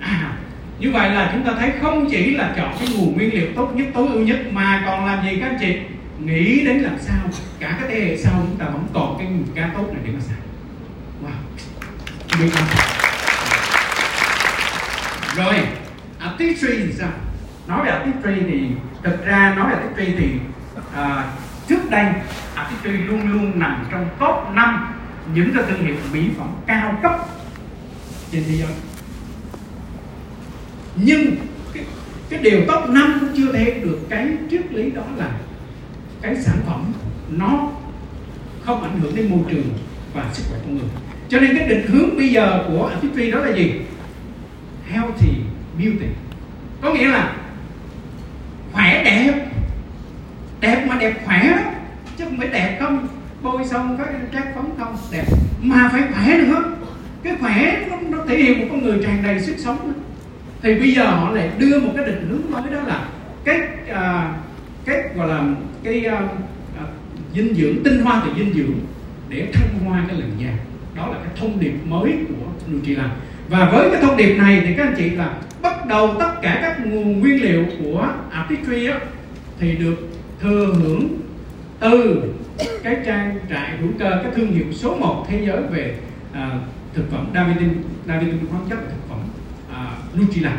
À, như vậy là chúng ta thấy không chỉ là chọn cái nguồn nguyên liệu tốt nhất tối ưu nhất mà còn làm gì các anh chị? Nghĩ đến làm sao cả cái thế hệ sau chúng ta vẫn còn cái nguồn cá tốt này để mà xài wow rồi artistry thì sao? Nói về artistry thì thực ra nói về artistry thì à, trước đây artistry luôn luôn nằm trong top 5 những cái thương hiệu mỹ phẩm cao cấp trên thế giới. Nhưng cái, cái điều top 5 cũng chưa thể được cái triết lý đó là cái sản phẩm nó không ảnh hưởng đến môi trường và sức khỏe con người cho nên cái định hướng bây giờ của artistry đó là gì? Healthy beauty. Có nghĩa là khỏe đẹp. Đẹp mà đẹp khỏe đó. Chứ không phải đẹp không. Bôi xong có trát phấn không đẹp. Mà phải khỏe nữa. Cái khỏe nó, nó thể hiện một con người tràn đầy sức sống đó. thì bây giờ họ lại đưa một cái định hướng mới đó là cái à, cái gọi là cái à, à, dinh dưỡng tinh hoa từ dinh dưỡng để thăng hoa cái làn da đó là cái thông điệp mới của Nutrilite và với cái thông điệp này thì các anh chị là bắt đầu tất cả các nguồn nguyên liệu của Artistry á, thì được thừa hưởng từ cái trang trại hữu cơ cái thương hiệu số 1 thế giới về à, thực phẩm. Đa vitamin đa vitamin khoáng chất thực phẩm à, Nutrilite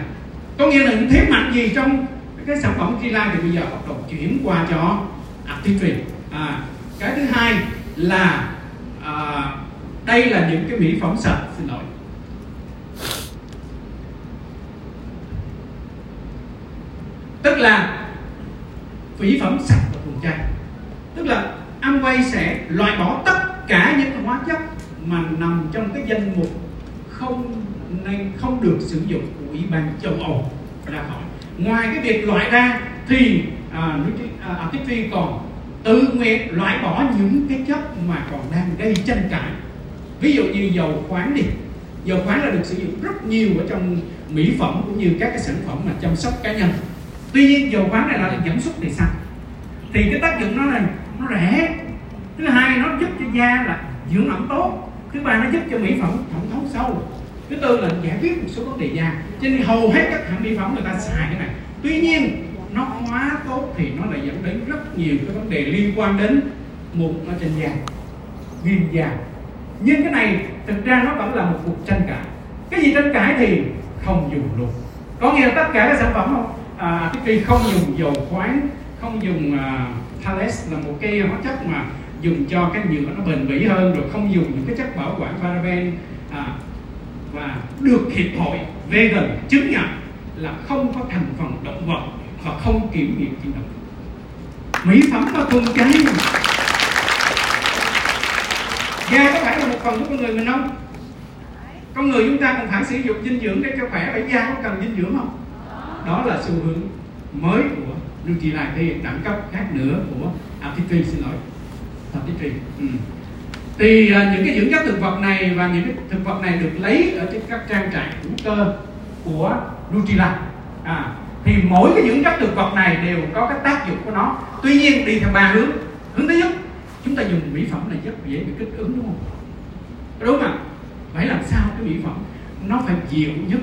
có nghĩa là những thế mạnh gì trong cái sản phẩm Nutrilite thì bây giờ bắt đầu chuyển qua cho Artistry. À, cái thứ hai là à, đây là những cái mỹ phẩm sạch xin lỗi. Tức là mỹ phẩm sạch và thuần chay. Tức là Amway sẽ loại bỏ tất cả những hóa chất mà nằm trong cái danh mục không nên không được sử dụng của ủy ban châu Âu. Ra khỏi ngoài cái việc loại ra thì à, Artifi à, à, còn tự nguyện loại bỏ những cái chất mà còn đang gây tranh cãi ví dụ như dầu khoáng đi. Dầu khoáng là được sử dụng rất nhiều ở trong mỹ phẩm cũng như các cái sản phẩm mà chăm sóc cá nhân. Tuy nhiên, dầu khoáng này là được giảm sút thì sao? Thì cái tác dụng nó là, nó rẻ. Thứ hai, nó giúp cho da là dưỡng ẩm tốt. Thứ ba, nó giúp cho mỹ phẩm thẩm thấu sâu. Thứ tư là giải quyết một số vấn đề da. Cho nên hầu hết các hãng mỹ phẩm người ta xài cái này. Tuy nhiên, nó hóa tốt thì nó lại dẫn đến rất nhiều cái vấn đề liên quan đến mụn ở trên da, viêm da nhưng cái này thực ra nó vẫn là một cuộc tranh cãi. Cái gì tranh cãi thì không dùng luôn có nghĩa là tất cả các sản phẩm không? À, cái không dùng dầu khoáng không dùng uh, Thales là một cái hóa chất mà dùng cho cái nhựa nó bền bỉ hơn rồi không dùng những cái chất bảo quản paraben à, và được hiệp hội vegan chứng nhận là không có thành phần động vật và không kiểm nghiệm trên động vật mỹ phẩm và thuần chay da có phải là một phần của con người mình không? Con người chúng ta còn phải sử dụng dinh dưỡng để cho khỏe vậy da có cần dinh dưỡng không? Đó là xu hướng mới của Nutrilite thì đẳng cấp khác nữa của Aptitri xin lỗi. Aptitri ừ. thì uh, những cái dưỡng chất thực vật này và những cái thực vật này được lấy ở trên các trang trại hữu cơ của Nutrilite à, thì mỗi cái dưỡng chất thực vật này đều có cái tác dụng của nó. Tuy nhiên đi theo ba hướng. Hướng thứ nhất chúng ta dùng mỹ phẩm là rất dễ bị kích ứng đúng không? Đúng không phải làm sao cái mỹ phẩm nó phải dịu nhất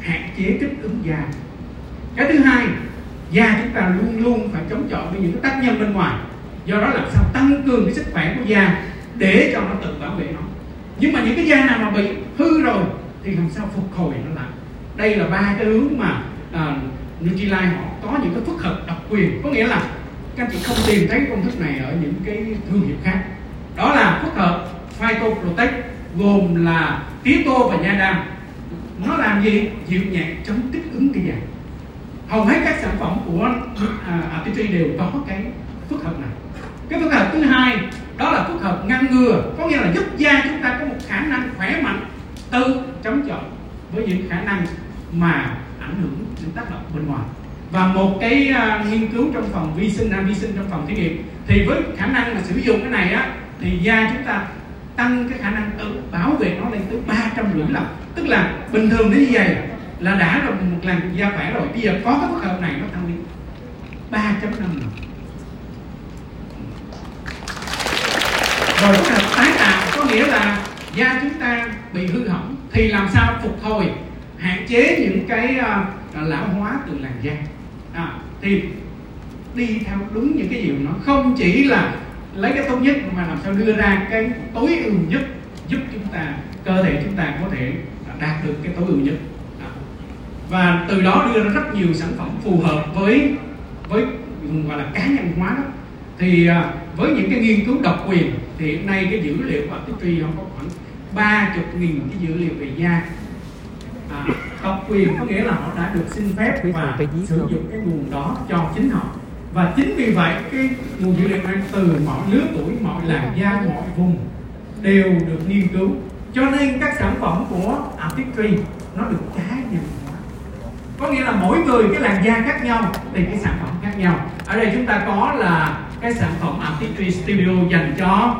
hạn chế kích ứng da? Cái thứ hai da chúng ta luôn luôn phải chống chọi với những cái tác nhân bên ngoài. Do đó làm sao tăng cường cái sức khỏe của da để cho nó tự bảo vệ nó. Nhưng mà những cái da nào mà bị hư rồi thì làm sao phục hồi nó lại? Đây là ba cái hướng mà à, uh, Nutrilite họ có những cái phức hợp độc quyền. Có nghĩa là các anh chị không tìm thấy công thức này ở những cái thương hiệu khác. Đó là phức hợp Phytoprotect gồm là tía tô và nha đam. Nó làm gì? Dịu nhẹ chống kích ứng cái da hầu hết các sản phẩm của à, đều có cái phức hợp này. Cái phức hợp thứ hai đó là phức hợp ngăn ngừa. Có nghĩa là giúp da chúng ta có một khả năng khỏe mạnh tự chống chọi với những khả năng mà ảnh hưởng đến tác động bên ngoài và một cái uh, nghiên cứu trong phòng vi sinh nam vi sinh trong phòng thí nghiệm thì với khả năng mà sử dụng cái này á thì da chúng ta tăng cái khả năng tự bảo vệ nó lên tới ba trăm rưỡi lần. Tức là bình thường nó như vậy là đã rồi một lần da khỏe rồi bây giờ có cái phức hợp này nó tăng lên ba chấm năm lần. Rồi phức hợp tái tạo có nghĩa là da chúng ta bị hư hỏng thì làm sao phục hồi hạn chế những cái uh, lão hóa từ làn da? Tìm thì đi theo đúng những cái điều nó không chỉ là lấy cái tốt nhất mà làm sao đưa ra cái tối ưu nhất giúp chúng ta, cơ thể chúng ta có thể đạt được cái tối ưu nhất. Và từ đó đưa ra rất nhiều sản phẩm phù hợp với với gọi là cá nhân hóa đó. Thì à, với những cái nghiên cứu độc quyền, thì hiện nay cái dữ liệu của Artistry họ có khoảng ba chục nghìn cái dữ liệu về da à, độc quyền có nghĩa là họ đã được xin phép và sử dụng cái nguồn đó cho chính họ. Và chính vì vậy cái nguồn dữ liệu này từ mọi lứa tuổi mọi làn da mọi vùng đều được nghiên cứu. Cho nên các sản phẩm của Artistry nó được cá nhân có nghĩa là mỗi người cái làn da khác nhau thì cái sản phẩm khác nhau. Ở đây chúng ta có là cái sản phẩm Artistry Studio dành cho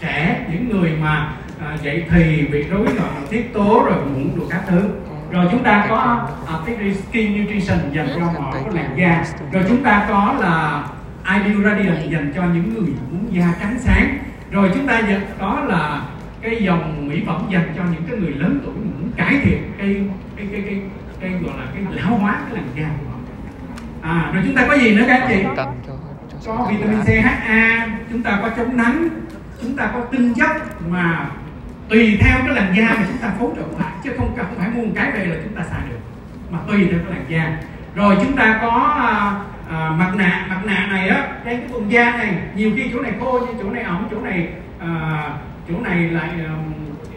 trẻ những người mà à, vậy thì bị rối loạn tiết tố rồi mụn đủ các thứ. Rồi chúng ta có à, Artistry Skin Nutrition dành cho mọi cái làn da. Rồi chúng ta có là Ideal Radiant dành cho những người muốn da trắng sáng. Rồi chúng ta có là cái dòng mỹ phẩm dành cho những cái người lớn tuổi muốn cải thiện cái cái cái cái, cái gọi là cái lão hóa cái làn da của họ. À rồi chúng ta có gì nữa các anh chị? Có vitamin C HA chúng ta có chống nắng chúng ta có tinh chất mà tùy theo cái làn da mà chúng ta phối trộn lại chứ không cần phải mua một cái về là chúng ta xài được mà tùy theo cái làn da. Rồi chúng ta có à, à, mặt nạ. Mặt nạ này á đây cái vùng da này nhiều khi chỗ này khô nhưng chỗ này ẩm chỗ này à, chỗ này lại um,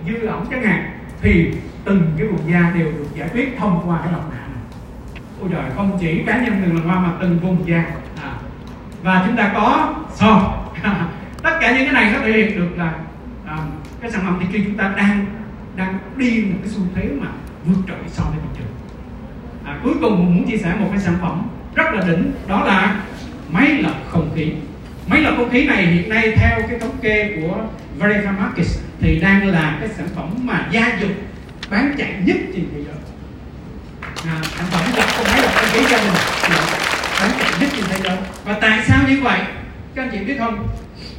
dư ẩm chẳng hạn thì từng cái vùng da đều được giải quyết thông qua cái mặt nạ này. Ôi trời không chỉ cá nhân từng lần hoa mà từng vùng da. À. và chúng ta có son. Tất cả những cái này nó thể hiện được là cái sản phẩm thì khi chúng ta đang đang đi một cái xu thế mà vượt trội so với thị trường. À, cuối cùng mình muốn chia sẻ một cái sản phẩm rất là đỉnh đó là máy lọc không khí. Máy lọc không khí này hiện nay theo cái thống kê của Verica Markets thì đang là cái sản phẩm mà gia dụng bán chạy nhất trên thế giới. À, sản phẩm lọc không máy lọc không khí gia đình bán chạy nhất trên thế giới. Và tại sao như vậy? Các anh chị biết không?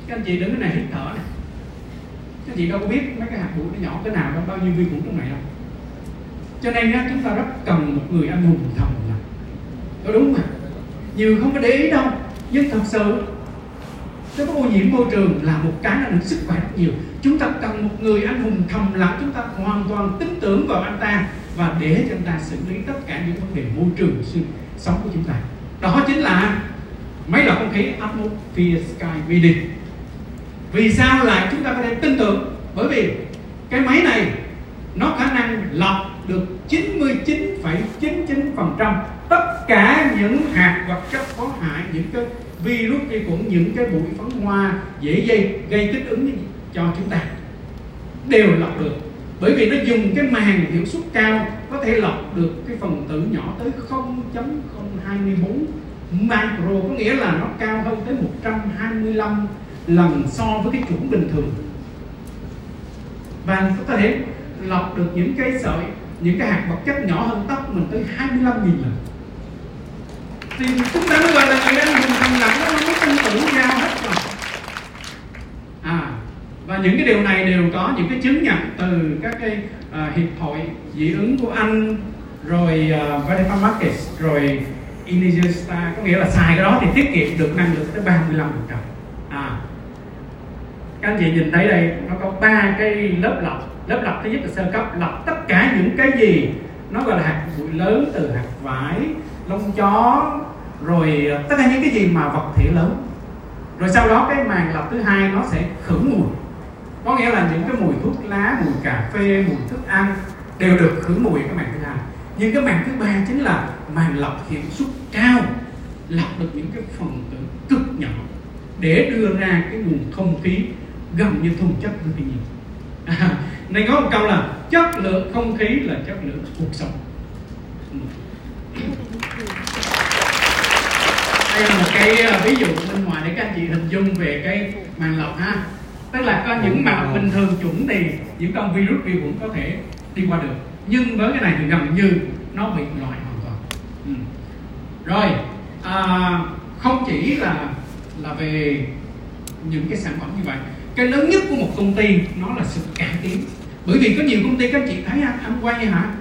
Các anh chị đứng cái này hít thở này các chị đâu có biết mấy cái hạt bụi nó nhỏ cái nào đâu bao nhiêu vi khuẩn trong này đâu. Cho nên á, chúng ta rất cần một người anh hùng thầm lặng có đúng không nhiều không có để ý đâu nhưng thật sự cái ô nhiễm môi trường là một cái nó sức khỏe rất nhiều. Chúng ta cần một người anh hùng thầm lặng chúng ta hoàn toàn tin tưởng vào anh ta và để cho anh ta xử lý tất cả những vấn đề môi trường sống của chúng ta. Đó chính là máy lọc không khí atmosphere sky mini vì sao lại chúng ta có thể tin tưởng? Bởi vì cái máy này nó khả năng lọc được 99,99% tất cả những hạt vật chất có hại những cái virus vi khuẩn những cái bụi phấn hoa dễ dây gây kích ứng cho chúng ta. Đều lọc được. Bởi vì nó dùng cái màng hiệu suất cao có thể lọc được cái phần tử nhỏ tới 0.024 micro có nghĩa là nó cao hơn tới 125 lần so với cái chuẩn bình thường. Và có thể lọc được những cái sợi những cái hạt vật chất nhỏ hơn tóc mình tới 25.000 lần. Thì chúng ta mới gọi là người anh hình thầm lặng nó mới tin tưởng giao hết rồi. À và những cái điều này đều có những cái chứng nhận từ các cái uh, hiệp hội dị ứng của anh rồi à, uh, Vatican Markets rồi Inigesta có nghĩa là xài cái đó thì tiết kiệm được năng lượng tới 35%. à các anh chị nhìn thấy đây, nó có ba cái lớp lọc. Lớp lọc thứ nhất là sơ cấp, lọc tất cả những cái gì nó gọi là hạt bụi lớn từ hạt vải, lông chó, rồi ờ, tất cả những cái gì mà vật thể lớn. Rồi sau đó cái màng lọc thứ hai nó sẽ khử mùi. Có nghĩa là những cái mùi thuốc lá, mùi cà phê, mùi thức ăn đều được khử mùi cái màng thứ hai. Nhưng cái màng thứ ba chính là màng lọc hiệu suất cao, lọc được những cái phần tử cực nhỏ để đưa ra cái nguồn không khí gần như thuần chất với thiên nhiên. À, nên có một câu là chất lượng không khí là chất lượng cuộc sống. Đây là một cái ờ, ví dụ bên ngoài để các anh chị hình dung về cái màng lọc ha. Tức là có những màng lọc bình thường chuẩn thì những con virus vi khuẩn có thể đi qua được. Nhưng với cái này thì gần như nó bị loại hoàn toàn. Ừ. rồi à, không chỉ là là về những cái sản phẩm như vậy cái lớn nhất của một công ty nó là sự cải tiến. Bởi vì có nhiều công ty các anh chị thấy anh, anh quay hả?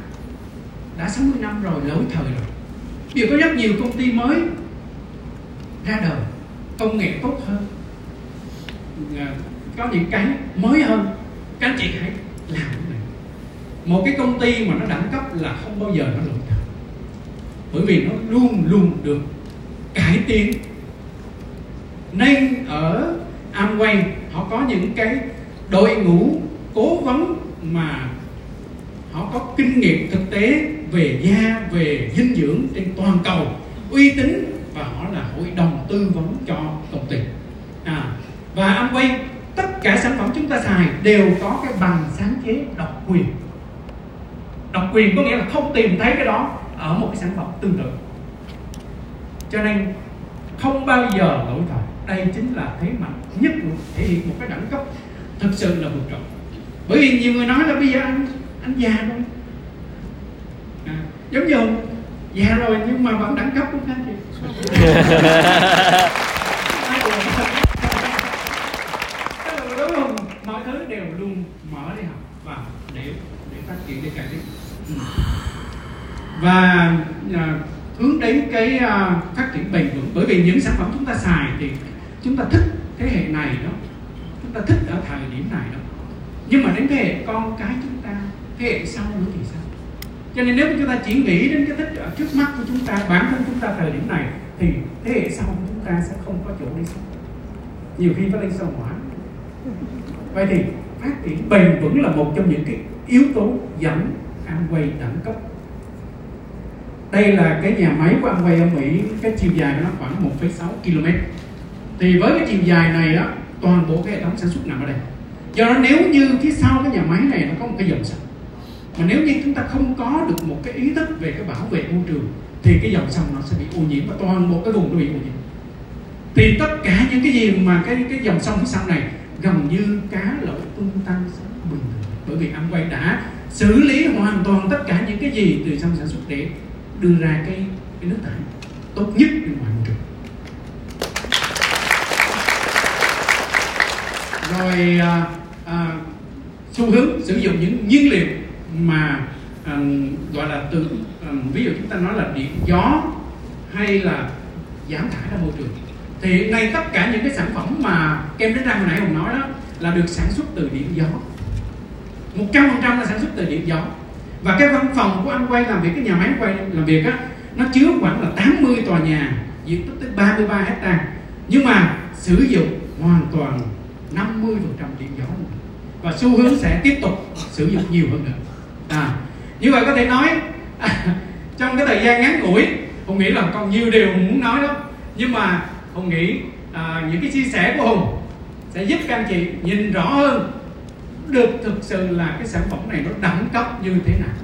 Đã 60 năm rồi lỗi thời rồi. Bây giờ có rất nhiều công ty mới ra đời công nghệ tốt hơn. À, có những cái mới hơn. Các anh chị hãy làm cái này. Một cái công ty mà nó đẳng cấp là không bao giờ nó lỗi thời. Bởi vì nó luôn luôn được cải tiến. Nên ở Amway họ có những cái đội ngũ cố vấn mà họ có kinh nghiệm thực tế về da về dinh dưỡng trên toàn cầu uy tín và họ là hội đồng tư vấn cho công ty. À, và Amway tất cả sản phẩm chúng ta xài đều có cái bằng sáng chế độc quyền. Độc quyền có nghĩa là không tìm thấy cái đó ở một cái sản phẩm tương tự. Cho nên không bao giờ lỗi thời đây chính là thế mạnh nhất thể hiện một cái đẳng cấp thực sự là vượt trội. Bởi vì nhiều người nói là bây giờ anh anh già rồi. À, giống như hùng già rồi nhưng mà vẫn đẳng cấp không? Anh chị đúng không? Mọi thứ đều luôn mở đi học và để để phát triển để cải tiến. Và à, hướng đến cái uh, phát triển bền vững. Bởi vì những sản phẩm chúng ta xài thì chúng ta thích thế hệ này đó. Chúng ta thích ở thời điểm này đó. Nhưng mà đến thế hệ con cái chúng ta thế hệ sau nữa thì sao? Cho nên nếu chúng ta chỉ nghĩ đến cái thích ở trước mắt của chúng ta bản thân chúng ta thời điểm này thì thế hệ sau của chúng ta sẽ không có chỗ đi sống nhiều khi phải lên sao hỏa. Vậy thì phát triển bền vững là một trong những cái yếu tố dẫn Amway đẳng cấp. Đây là cái nhà máy của Amway ở Mỹ cái chiều dài của nó khoảng 1,6 km thì với cái chiều dài này đó, toàn bộ cái hệ thống sản xuất nằm ở đây. Do đó nếu như phía sau cái nhà máy này nó có một cái dòng sông, mà nếu như chúng ta không có được một cái ý thức về cái bảo vệ môi trường, thì cái dòng sông nó sẽ bị ô nhiễm và toàn bộ cái vùng nó bị ô nhiễm. Thì tất cả những cái gì mà cái cái dòng sông phía sau này gần như cá lẩu tung tăng bình thường bởi vì anh quay đã xử lý hoàn toàn tất cả những cái gì từ trong sản xuất để đưa ra cái cái nước thải tốt nhất bên ngoài môi trường. Rồi à, à, xu hướng sử dụng những nhiên liệu mà à, gọi là từ à, ví dụ chúng ta nói là điện gió hay là giảm thải ra môi trường. Thì hiện nay tất cả những cái sản phẩm mà kem đánh răng hồi nãy hùng nói đó là được sản xuất từ điện gió. 100% là sản xuất từ điện gió. Và cái văn phòng của anh quay làm việc cái nhà máy quay làm việc á nó chứa khoảng là 80 tòa nhà diện tích tới 33 hecta nhưng mà sử dụng hoàn toàn 50% điện gió và xu hướng sẽ tiếp tục sử dụng nhiều hơn nữa. À như vậy có thể nói à, trong cái thời gian ngắn ngủi hùng nghĩ là còn nhiều điều hùng muốn nói đó. Nhưng mà hùng nghĩ à, những cái chia sẻ của hùng sẽ giúp các anh chị nhìn rõ hơn được thực sự là cái sản phẩm này nó đẳng cấp như thế nào.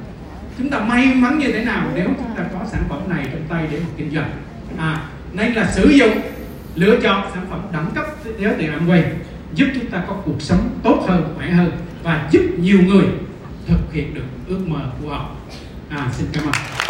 Chúng ta may mắn như thế nào nếu chúng ta có sản phẩm này trong tay để mà kinh doanh. À nên là sử dụng lựa chọn sản phẩm đẳng cấp nhớ tiền Amway giúp chúng ta có cuộc sống tốt hơn, khỏe hơn và giúp nhiều người thực hiện được ước mơ của họ. À xin cảm ơn.